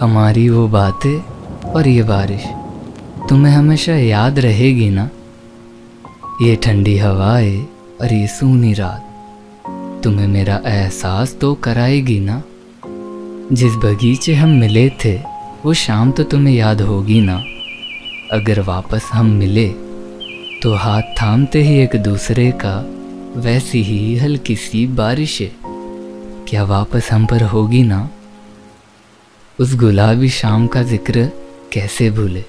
हमारी वो बातें और ये बारिश। तुम्हें हमेशा याद रहेगी ना? ये ठंडी हवाएँ और ये सूनी रात। तुम्हें मेरा एहसास तो कराएगी ना? जिस बगीचे हम मिले थे, वो शाम तो तुम्हें याद होगी ना? अगर वापस हम मिले तो हाथ थामते ही एक दूसरे का, वैसी ही हल्की सी बारिश। क्या वापस हम पर होगी ना? उस गुलाबी शाम का ज़िक्र कैसे भूले,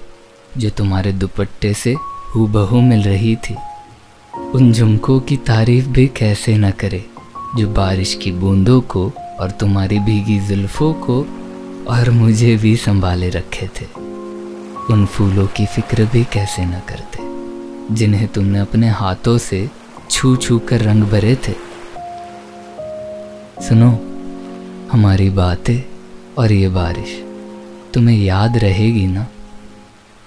जो तुम्हारे दुपट्टे से हूबहू मिल रही थी? उन झुमकों की तारीफ़ भी कैसे न करे, जो बारिश की बूंदों को और तुम्हारी भीगी जुल्फों को और मुझे भी संभाले रखे थे। उन फूलों की फ़िक्र भी कैसे न करते, जिन्हें तुमने अपने हाथों से छू छू कर रंग भरे थे? सुनो, हमारी बातें और ये बारिश तुम्हें याद रहेगी ना?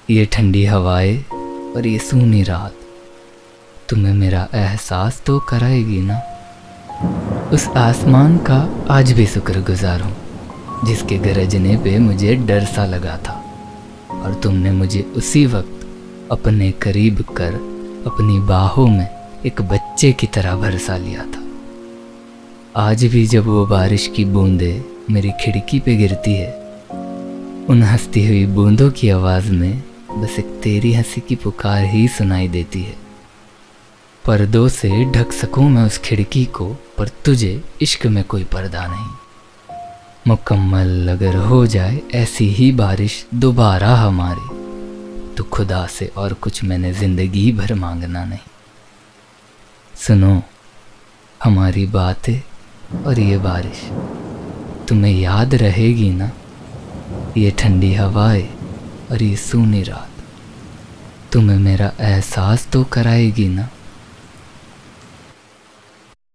ये ठंडी हवाएँ और ये सूनी रात, तुम्हें मेरा एहसास तो कराएगी ना? उस आसमान का आज भी शुक्रगुजार हूँ, जिसके गरजने पे मुझे डर सा लगा था, और तुमने मुझे उसी वक्त अपने करीब कर अपनी बाहों में एक बच्चे की तरह भरसा लिया था। आज भी जब वो बारिश की बूंदें मेरी खिड़की पे गिरती है। उन हंसती हुई बूंदों की आवाज़ में बस एक तेरी हँसी की पुकार ही सुनाई देती है। पर्दों से ढक सकूँ मैं उस खिड़की को, पर तुझे इश्क में कोई पर्दा नहीं। मुकम्मल अगर हो जाए, ऐसी ही बारिश दोबारा हमारी। तो खुदा से और कुछ मैंने ज़िंदगी भर मांगना नहीं। सुनो, हमारी बातें और ये बारिश। तुम्हें याद रहेगी ना? ये ठंडी हवाएँ और ये सूनी रात। तुम्हें मेरा एहसास तो कराएगी ना?